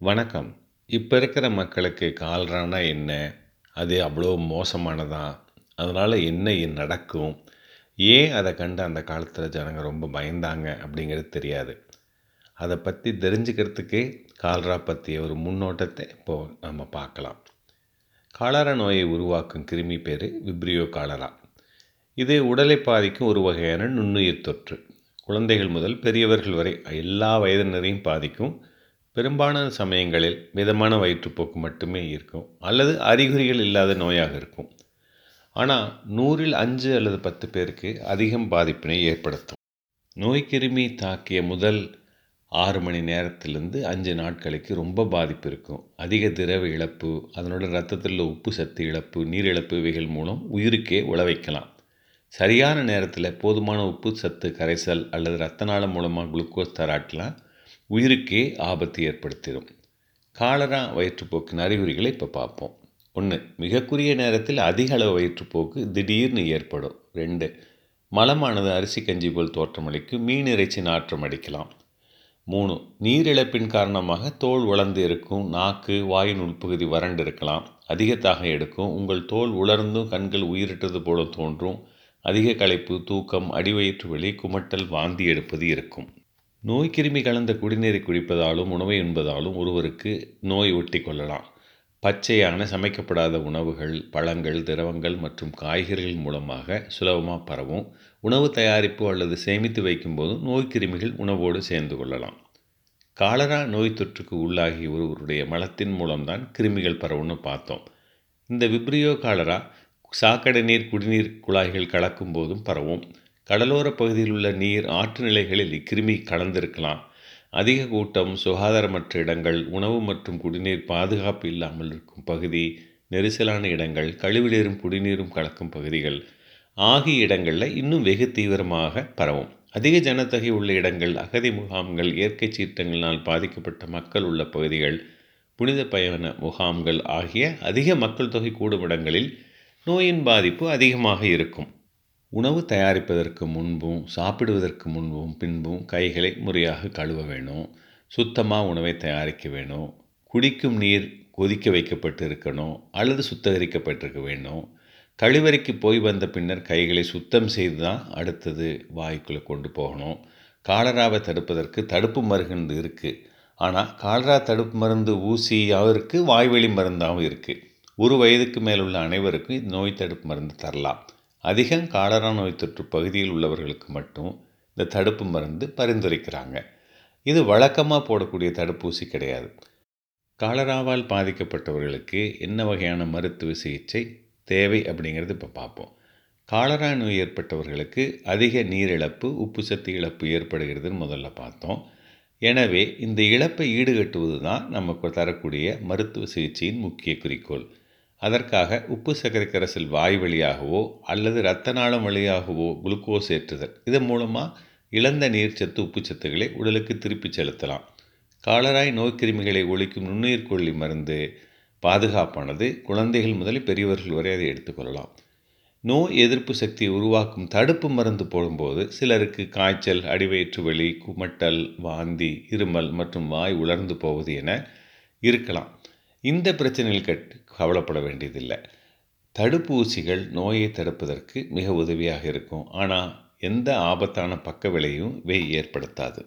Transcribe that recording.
வணக்கம். இப்போ இருக்கிற மக்களுக்கு கால்ரானா என்ன? அது அவ்வளோ மோசமானதா? அதனால் என்ன நடக்கும்? ஏன் அதை கண்டு அந்த காலத்தில் ஜனங்க ரொம்ப பயந்தாங்க அப்படிங்கிறது தெரியாது. அதை பற்றி தெரிஞ்சுக்கிறதுக்கே கால்ரா பற்றிய ஒரு முன்னோட்டத்தை இப்போது நம்ம பார்க்கலாம். காலரா நோயை உருவாக்கும் கிருமி பேர் விப்ரியோ காலரா. இது உடலை பாதிக்கும் ஒரு வகையான நுண்ணுயிர் தொற்று. குழந்தைகள் முதல் பெரியவர்கள் வரை எல்லா வயதினரையும் பாதிக்கும் பெரும்பாலான சமயங்களில் மிதமான வயிற்றுப்போக்கு மட்டுமே இருக்கும் அல்லது அறிகுறிகள் இல்லாத நோயாக இருக்கும். ஆனால் நூறில் அஞ்சு அல்லது பத்து பேருக்கு அதிகம் பாதிப்பினை ஏற்படுத்தும். நோய்க்கிருமி தாக்கிய முதல் ஆறு மணி நேரத்திலிருந்து அஞ்சு நாட்களுக்கு ரொம்ப பாதிப்பு இருக்கும். அதிக திரவ இழப்பு அதனுடன் ரத்தத்தில் உள்ள உப்பு சத்து இழப்பு நீர் இழப்பு இவைகள் மூலம் உயிருக்கே உழவைக்கலாம் சரியான நேரத்தில் போதுமான உப்பு சத்து கரைசல் அல்லது ரத்த நாளம் மூலமாக குளுக்கோஸ் தராட்டலாம். உயிருக்கே ஆபத்து ஏற்படுத்திடும். காலரா வயிற்றுப்போக்கின் அறிகுறிகளை இப்போ பார்ப்போம். ஒன்று மிகக்குரிய நேரத்தில் அதிக அளவு வயிற்றுப்போக்கு திடீர்னு ஏற்படும். ரெண்டு மலமானது அரிசி கஞ்சி போல் தோற்றமளிக்கும் மீன் இறைச்சி நாற்றம் அடிக்கலாம். மூணு நீரிழப்பின் காரணமாக தோல் வளர்ந்து இருக்கும் நாக்கு வாயின் உள்பகுதி வறண்டு இருக்கலாம். அதிக எடுக்கும் உங்கள் தோல் உலர்ந்தும் கண்கள் உயிரிட்டது போல தோன்றும். அதிக களைப்பு தூக்கம் அடிவயிற்று வலி குமட்டல் வாந்தி எடுப்பது இருக்கும். நோய் கிருமி கலந்த குடிநீரை குடிப்பதாலும் உணவை உண்பதாலும் ஒருவருக்கு நோய் ஒட்டி கொள்ளலாம். பச்சையான சமைக்கப்படாத உணவுகள் பழங்கள் திரவங்கள் மற்றும் காய்கறிகள் மூலமாக சுலபமாக பரவும். உணவு தயாரிப்பு அல்லது சேமித்து வைக்கும்போது நோய் கிருமிகள் உணவோடு சேர்ந்து கொள்ளலாம். காலரா நோய் தொற்றுக்கு உள்ளாகி ஒருவருடைய மலத்தின் மூலம்தான் கிருமிகள் பரவும்னு பார்த்தோம். இந்த விப்ரியோ காலரா சாக்கடை நீர் குடிநீர் குழாய்கள் கலக்கும் போதும் பரவும். கடலோர பகுதியில் உள்ள நீர் ஆற்று நிலைகளில் இக்கிருமி கலந்திருக்கலாம். அதிக கூட்டம் சுகாதாரமற்ற இடங்கள் உணவு மற்றும் குடிநீர் பாதுகாப்பு இல்லாமல் இருக்கும் பகுதி நெரிசலான இடங்கள் கழிவுநீரும் குடிநீரும் கலக்கும் பகுதிகள் ஆகிய இடங்களில் இன்னும் வெகு தீவிரமாக பரவும். அதிக ஜனத்தொகை உள்ள இடங்கள் அகதி முகாம்கள் இயற்கை சீற்றங்களினால் பாதிக்கப்பட்ட மக்கள் உள்ள பகுதிகள் புனித பயண முகாம்கள் ஆகிய அதிக மக்கள் தொகை கூடும் இடங்களில் நோயின் பாதிப்பு அதிகமாக இருக்கும். உணவு தயாரிப்பதற்கு முன்பும் சாப்பிடுவதற்கு முன்பும் பின்பும் கைகளை முறையாக கழுவ வேணும். சுத்தமாக உணவை தயாரிக்க வேணும். குடிக்கும் நீர் கொதிக்க வைக்கப்பட்டு இருக்கணும். அல்லது சுத்தகரிக்கப்பட்டிருக்க வேணும். கழிவறைக்கு போய் வந்த பின்னர் கைகளை சுத்தம் செய்து தான் அடுத்தது வாய்க்குள்ளே கொண்டு போகணும். காலராவை தடுப்பதற்கு தடுப்பு மருந்து இருக்குது ஆனால் காலரா தடுப்பு மருந்து ஊசியாகவும் இருக்குது வாய்வெளி மருந்தாகவும் இருக்குது ஒரு வயதுக்கு மேலுள்ள அனைவருக்கும் நோய் தடுப்பு மருந்து தரலாம். அதிகம் காலரா நோய் தொற்று பகுதியில் உள்ளவர்களுக்கு மட்டும் இந்த தடுப்பு மருந்து பரிந்துரைக்கிறாங்க. இது வழக்கமாக போடக்கூடிய தடுப்பூசி கிடையாது. காலராவால் பாதிக்கப்பட்டவர்களுக்கு என்ன வகையான மருத்துவ சிகிச்சை தேவை அப்படிங்கிறது இப்போ பார்ப்போம் காலரா நோய் ஏற்பட்டவர்களுக்கு அதிக நீரிழப்பு உப்பு சத்து இழப்பு ஏற்படுகிறதுன்னு முதல்ல பார்த்தோம். எனவே இந்த இழப்பை ஈடுகட்டுவது தான் நமக்கு தரக்கூடிய மருத்துவ சிகிச்சையின் முக்கிய குறிக்கோள். அதற்காக உப்பு சர்க்கரை கரைசல் வாய் வழியாகவோ அல்லது இரத்த நாளம் வழியாகவோ குளுக்கோஸ் ஏற்றுதல். இதன் மூலமாக இழந்த நீர்ச்சத்து உப்புச்சத்துக்களை உடலுக்கு திருப்பிச் செலுத்தலாம். காலராய் நோய்க்கிருமிகளை ஒழிக்கும் நுண்ணுயிர் கொல்லி மருந்து பாதுகாப்பானது. குழந்தைகள் முதல் பெரியவர்கள் வரை அதை எடுத்துக்கொள்ளலாம் நோய் எதிர்ப்பு சக்தியை உருவாக்கும் தடுப்பு மருந்து போடும்போது சிலருக்கு காய்ச்சல் அடிவயிற்று வலி குமட்டல் வாந்தி இருமல் மற்றும் வாய் உலர்ந்து போவது என இருக்கலாம். இந்த பிரச்சனையில் கட் கவலைப்பட வேண்டியதில்லை. தடுப்பூசிகள் நோயை தடுப்பதற்கு மிக உதவியாக இருக்கும். ஆனால் எந்த ஆபத்தான பக்க விளையும் இவை ஏற்படுத்தாது.